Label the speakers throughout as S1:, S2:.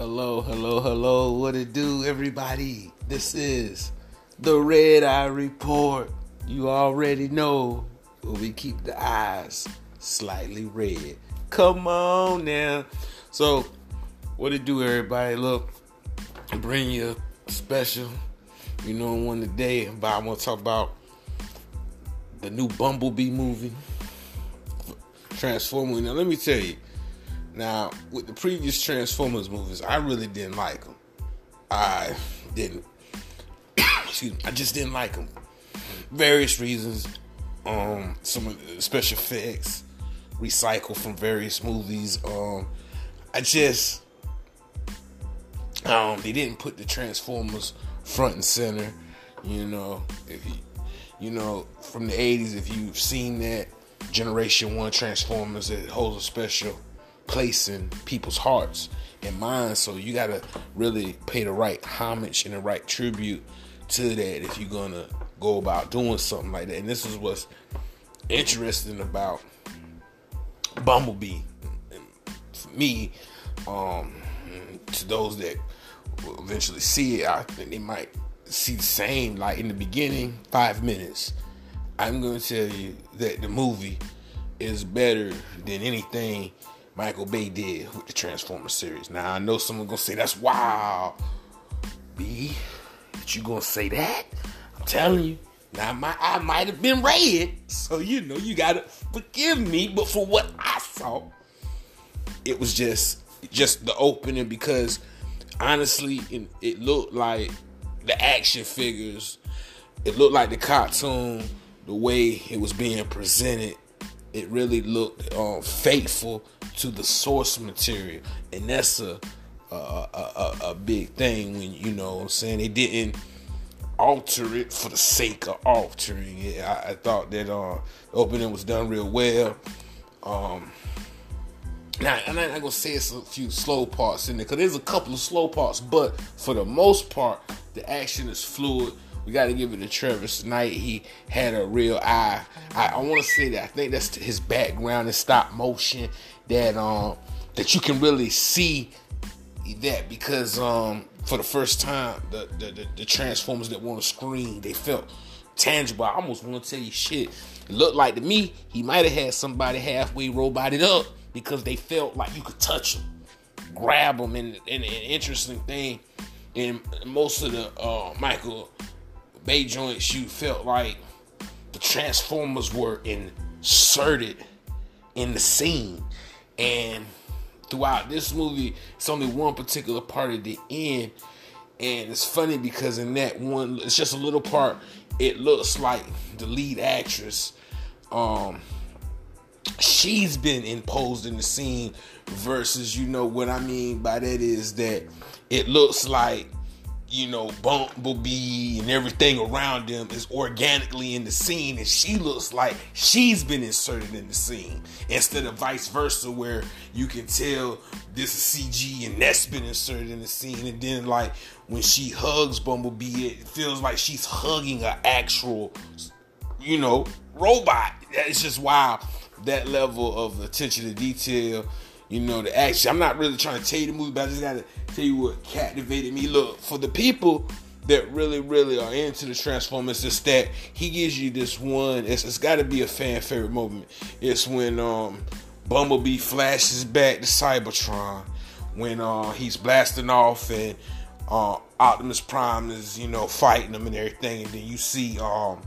S1: Hello, hello, hello. What it do, everybody? This is the Red Eye Report. You already know we keep the eyes slightly red. Come on now. So, what it do, everybody? Look, bring you a special, you know, one today. But I want to talk about the new Bumblebee movie, Transformer. Now, let me tell you. Now, with the previous Transformers movies, I really didn't like them. I didn't. excuse me. I just didn't like them. Various reasons. Um, some of the special effects recycled from various movies. Um, I just um, they didn't put the Transformers front and center. You know, if you, you know, from the '80s, if you've seen that Generation One Transformers, it holds a special place in people's hearts and minds. So you gotta really pay the right homage and the right tribute to that if you're gonna go about doing something like that. And this is what's interesting about Bumblebee. And for me, um, to those that will eventually see it, I think they might see the same. Like in the beginning, five minutes. I'm gonna tell you that the movie is better than anything Michael Bay did with the Transformers series. Now I know someone gonna say that's wow. B, that you gonna say that? I'm telling you. Now my eye might have been red, so you know you gotta forgive me. But for what I saw, it was just just the opening because honestly, it, it looked like the action figures. It looked like the cartoon, the way it was being presented. It really looked um, faithful to the source material, and that's a a, a, a big thing when you know what I'm saying they didn't alter it for the sake of altering it. I, I thought that uh, the opening was done real well. Um, now, I'm not gonna say it's a few slow parts in there because there's a couple of slow parts, but for the most part, the action is fluid. We got to give it to Travis Knight. He had a real eye. I, I want to say that I think that's his background in stop motion that um that you can really see that because um for the first time the the, the, the Transformers that were on the screen they felt tangible. I almost want to tell you shit. It looked like to me he might have had somebody halfway roboted up because they felt like you could touch them, grab them, and, and, and interesting thing in most of the uh, Michael Bay joints, you felt like the Transformers were inserted in the scene, and throughout this movie, it's only one particular part at the end, and it's funny because in that one, it's just a little part. It looks like the lead actress, um, she's been imposed in the scene versus you know what I mean by that is that it looks like you know Bumblebee and everything around them is organically in the scene and she looks like she's been inserted in the scene instead of vice versa where you can tell this is CG and that's been inserted in the scene and then like when she hugs Bumblebee it feels like she's hugging an actual you know robot it's just wild that level of attention to detail. You know, the action. I'm not really trying to tell you the movie, but I just gotta tell you what captivated me. Look, for the people that really, really are into the Transformers, it's that he gives you this one. It's, it's got to be a fan favorite moment. It's when um, Bumblebee flashes back to Cybertron when uh, he's blasting off and uh, Optimus Prime is you know fighting him and everything, and then you see um,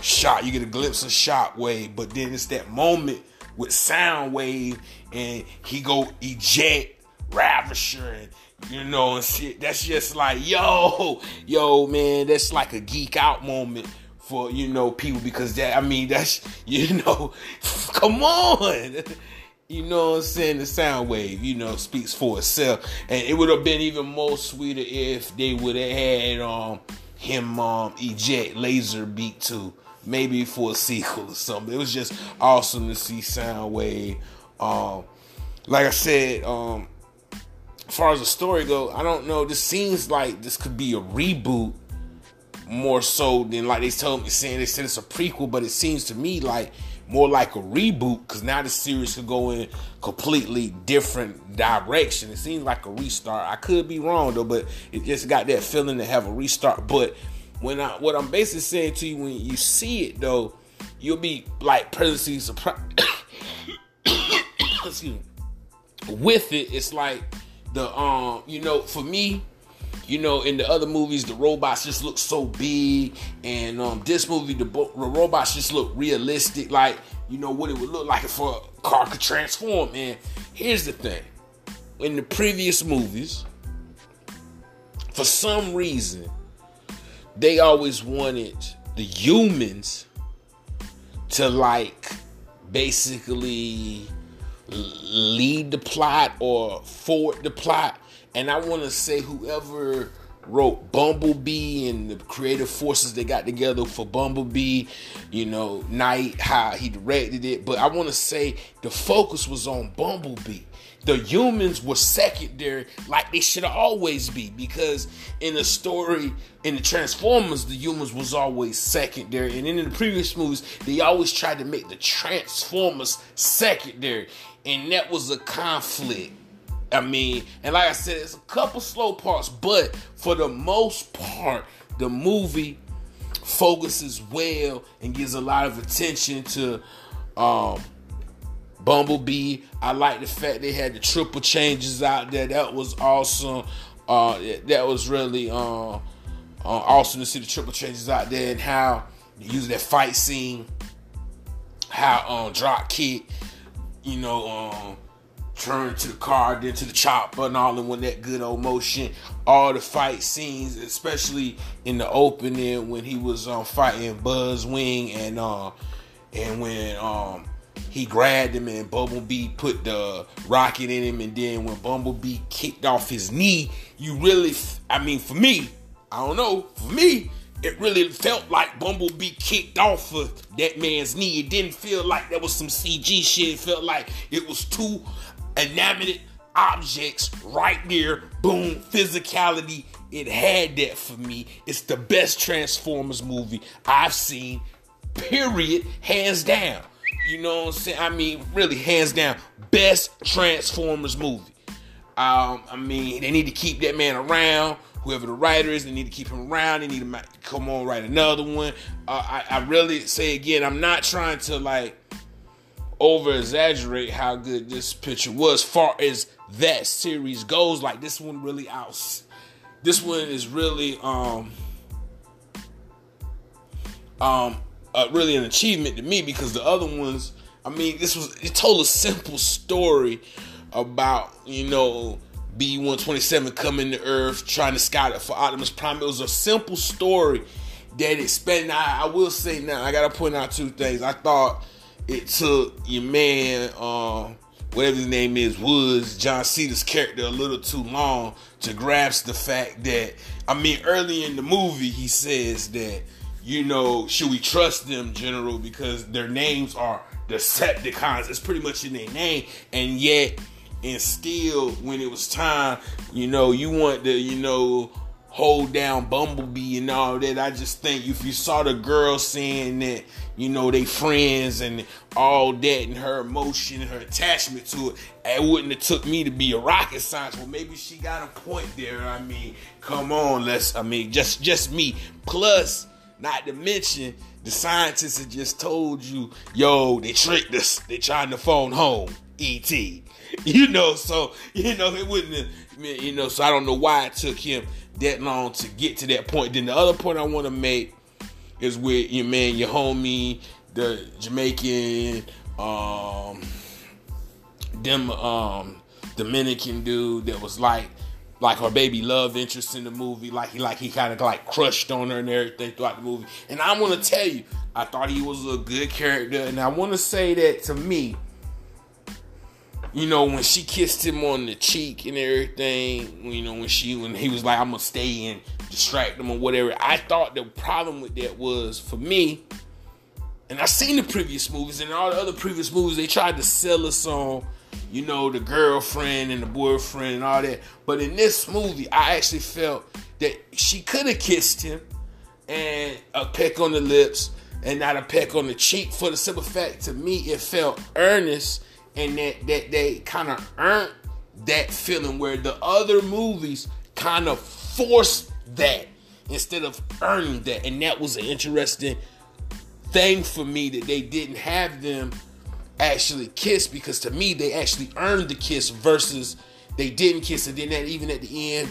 S1: shot. You get a glimpse of Shockwave, but then it's that moment with Soundwave, and he go eject Ravisher, and you know, and shit. That's just like, yo, yo, man, that's like a geek out moment for you know people because that I mean that's you know, come on. You know what I'm saying? The Soundwave, you know, speaks for itself. And it would have been even more sweeter if they would have had um him um eject Laserbeak too maybe for a sequel or something. It was just awesome to see Soundwave. Um, like I said, um, as far as the story go, I don't know. This seems like this could be a reboot more so than like they told me saying they said it's a prequel, but it seems to me like more like a reboot because now the series could go in completely different direction. It seems like a restart. I could be wrong though, but it just got that feeling to have a restart. But when I what I'm basically saying to you when you see it though, you'll be like pleasantly surprised. Excuse me. With it, it's like the um, you know, for me, you know, in the other movies, the robots just look so big, and um, this movie, the, the robots just look realistic, like you know what it would look like if a car could transform. And here's the thing: in the previous movies, for some reason, they always wanted the humans to like basically lead the plot or forward the plot and I want to say whoever wrote Bumblebee and the creative forces they got together for Bumblebee, you know, Knight, how he directed it. But I want to say the focus was on Bumblebee. The humans were secondary, like they should always be, because in the story, in the Transformers, the humans was always secondary. And in the previous movies, they always tried to make the Transformers secondary. And that was a conflict I mean, and like I said, it's a couple slow parts, but for the most part, the movie focuses well and gives a lot of attention to um, Bumblebee. I like the fact they had the triple changers out there. That was awesome. Uh, that was really uh, uh, awesome to see the triple changers out there and how use that fight scene, how um, Dropkick, you know, um, turn to the car, then to the chopper, and all in one that good old motion. All the fight scenes, especially in the opening when he was um, fighting Blitzwing and uh, and when um, he grabbed him and Bumblebee put the rocket in him, and then when Bumblebee kicked off his knee, you really, I mean, for me, I don't know, for me, it really felt like Bumblebee kicked off of that man's knee. It didn't feel like there was some CG shit. It felt like it was two inanimate objects right there. Boom, physicality. It had that for me. It's the best Transformers movie I've seen, period, hands down. You know what I'm saying? I mean, really, hands down, best Transformers movie. Um, I mean, they need to keep that man around. Whoever the writer is, they need to keep him around. They need to come on, write another one. Uh, I, I really say again, I'm not trying to like over exaggerate how good this picture was far as that series goes like this one really out this one is really um um uh, really an achievement to me because the other ones i mean this was it told a simple story about you know b127 coming to earth trying to scout it for optimus prime. It was a simple story that expanded. I, I will say now i gotta point out two things. I thought it took your man, um, whatever his name is, Woods, John Cena's character, a little too long to grasp the fact that, I mean, early in the movie, he says that, you know, should we trust them, General, because their names are Decepticons. It's pretty much in their name, and yet, and still, when it was time, you know, you want the, you know, hold down Bumblebee and all that. I just think if you saw the girl saying that, you know, they friends and all that and her emotion and her attachment to it, it wouldn't have took me to be a rocket scientist. Well, maybe she got a point there. I mean, come on, let's I mean, just just me. Plus, not to mention the scientists have just told you, yo, they tricked us. They trying to phone home. E.T. You know, so you know it wouldn't have, you know, so I don't know why it took him that long to get to that point. Then the other point I want to make is with your man, your homie, the Jamaican, um, them um, Dominican dude that was like like her baby love interest in the movie, like he like he kind of like crushed on her and everything throughout the movie. And I want to tell you, I thought he was a good character, and I want to say that to me, you know, when she kissed him on the cheek and everything, you know, when she when he was like, I'm gonna stay and distract him or whatever. I thought the problem with that was for me, and I seen the previous movies and all the other previous movies, they tried to sell us on, you know, the girlfriend and the boyfriend and all that. But in this movie, I actually felt that she could have kissed him, and a peck on the lips and not a peck on the cheek for the simple fact to me it felt earnest and that that they kind of earned that feeling where the other movies kind of forced that instead of earning that and that was an interesting thing for me that they didn't have them actually kiss because to me they actually earned the kiss versus they didn't kiss and then that even at the end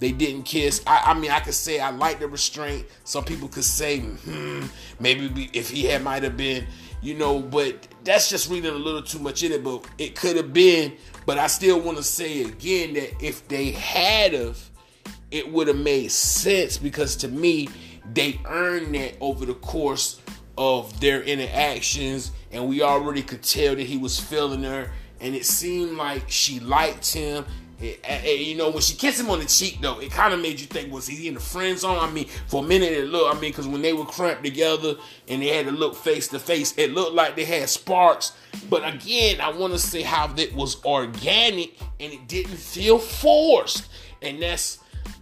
S1: they didn't kiss. I, I mean, I could say I like the restraint. Some people could say, hmm, maybe if he had might have been, you know, but that's just reading a little too much in it. But it could have been. But I still want to say again that if they had of, it would have made sense because to me, they earned that over the course of their interactions, and we already could tell that he was feeling her, and it seemed like she liked him, it, it, you know, when she kissed him on the cheek, though, it kind of made you think, was he in the friend zone? I mean, for a minute, it looked, I mean, because when they were cramped together and they had to look face to face, it looked like they had sparks. But again, I want to say how that was organic and it didn't feel forced. And that's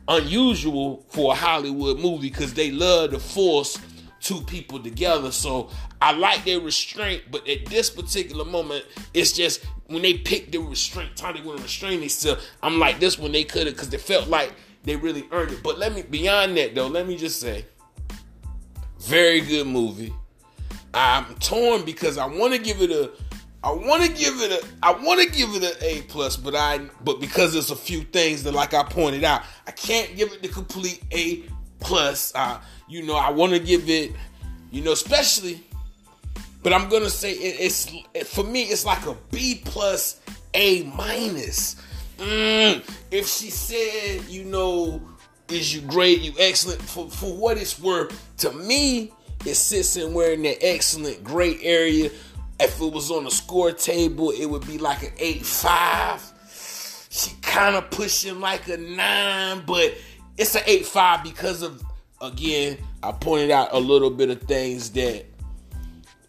S1: unusual for a Hollywood movie because they love to force two people together. So I like their restraint, but at this particular moment, it's just when they picked the restraint, time they want to restrain themselves. I'm like this when they could have because they felt like they really earned it. But let me beyond that though, let me just say, very good movie. I'm torn because I want to give it a I want to give it a I want to give it an A plus, but I but because there's a few things that like I pointed out, I can't give it the complete A plus. Uh, you know, I want to give it, you know, especially but I'm gonna say it, it's it, for me. It's like a B plus, A minus. Mm, if she said, you know, is you great, you excellent for for what it's worth, to me, it sits in where in that excellent, great area. If it was on the score table, it would be like an eight five. She kind of pushing like a nine, but it's an eight five because of again. I pointed out a little bit of things that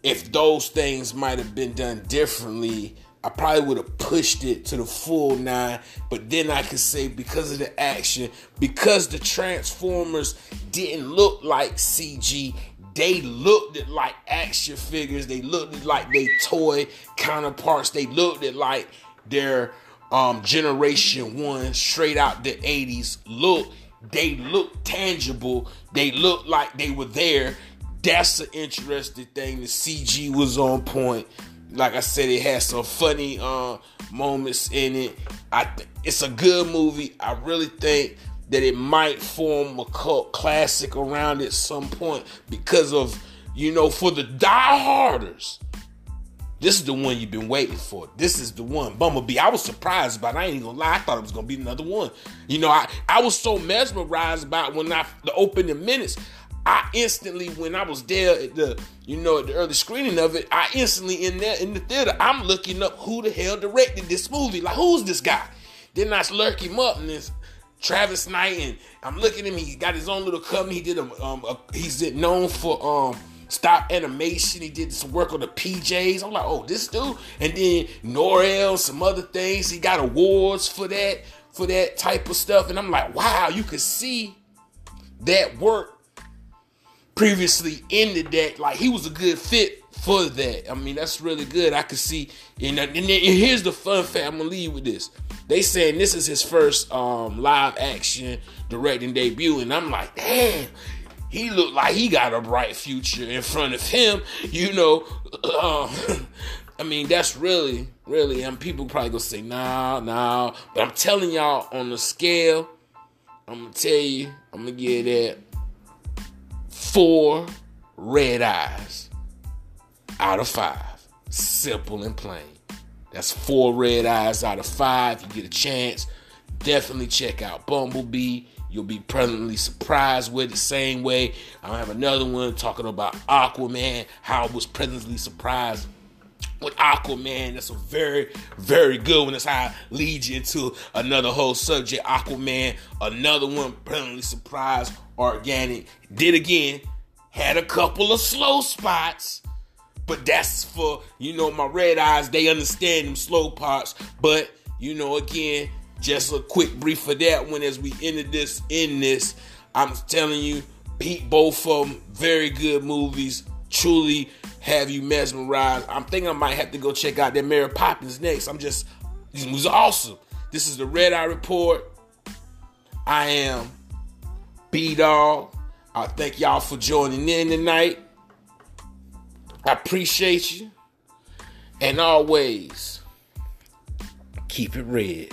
S1: if those things might have been done differently, I probably would have pushed it to the full nine. But then I could say because of the action, because the Transformers didn't look like CG, they looked like action figures. They looked like they toy counterparts. They looked like their um, generation one, straight out the 80s look. They look tangible. They look like they were there that's an interesting thing. The CG was on point. Like I said, it has some funny uh, moments in it. I th- it's a good movie. I really think that it might form a cult classic around at some point because of you know for the dieharders. This is the one you've been waiting for. This is the one. Bumblebee. I was surprised but I ain't gonna lie. I thought it was gonna be another one. You know, I, I was so mesmerized about when I the opening minutes. I instantly, when I was there at the, you know, at the early screening of it, I instantly in there in the theater, I'm looking up who the hell directed this movie. Like, who's this guy? Then I lurk him up, and it's Travis Knight, and I'm looking at him. He got his own little company. He did a, um, a, he's known for um stop animation. He did some work on the PJs. I'm like, oh, this dude. And then Norel, some other things. He got awards for that, for that type of stuff. And I'm like, wow, you could see that work previously in the deck. Like he was a good fit for that. I mean, that's really good. I could see. And, and, and here's the fun fact. I'm gonna leave with this. They saying this is his first um, live action directing debut, and I'm like, damn. He looked like he got a bright future in front of him, you know. Uh, I mean, that's really, really, and people probably gonna say, nah, nah. But I'm telling y'all on the scale, I'm gonna tell you, I'm gonna give that four red eyes out of five. Simple and plain. That's four red eyes out of five. You get a chance. Definitely check out Bumblebee. You'll be pleasantly surprised with the Same way, I have another one talking about Aquaman. How I was pleasantly surprised with Aquaman. That's a very, very good one. That's how I lead you into another whole subject. Aquaman, another one, pleasantly surprised, organic. Did again, had a couple of slow spots. But that's for, you know, my red eyes, they understand them slow parts. But, you know, again, just a quick brief for that one as we ended this in this. I'm telling you, beat both of them. Very good movies. Truly have you mesmerized. I'm thinking I might have to go check out that Mary Poppins next. I'm just, these movies awesome. This is the Red Eye Report. I am B Dog. I thank y'all for joining in tonight. I appreciate you. And always keep it red.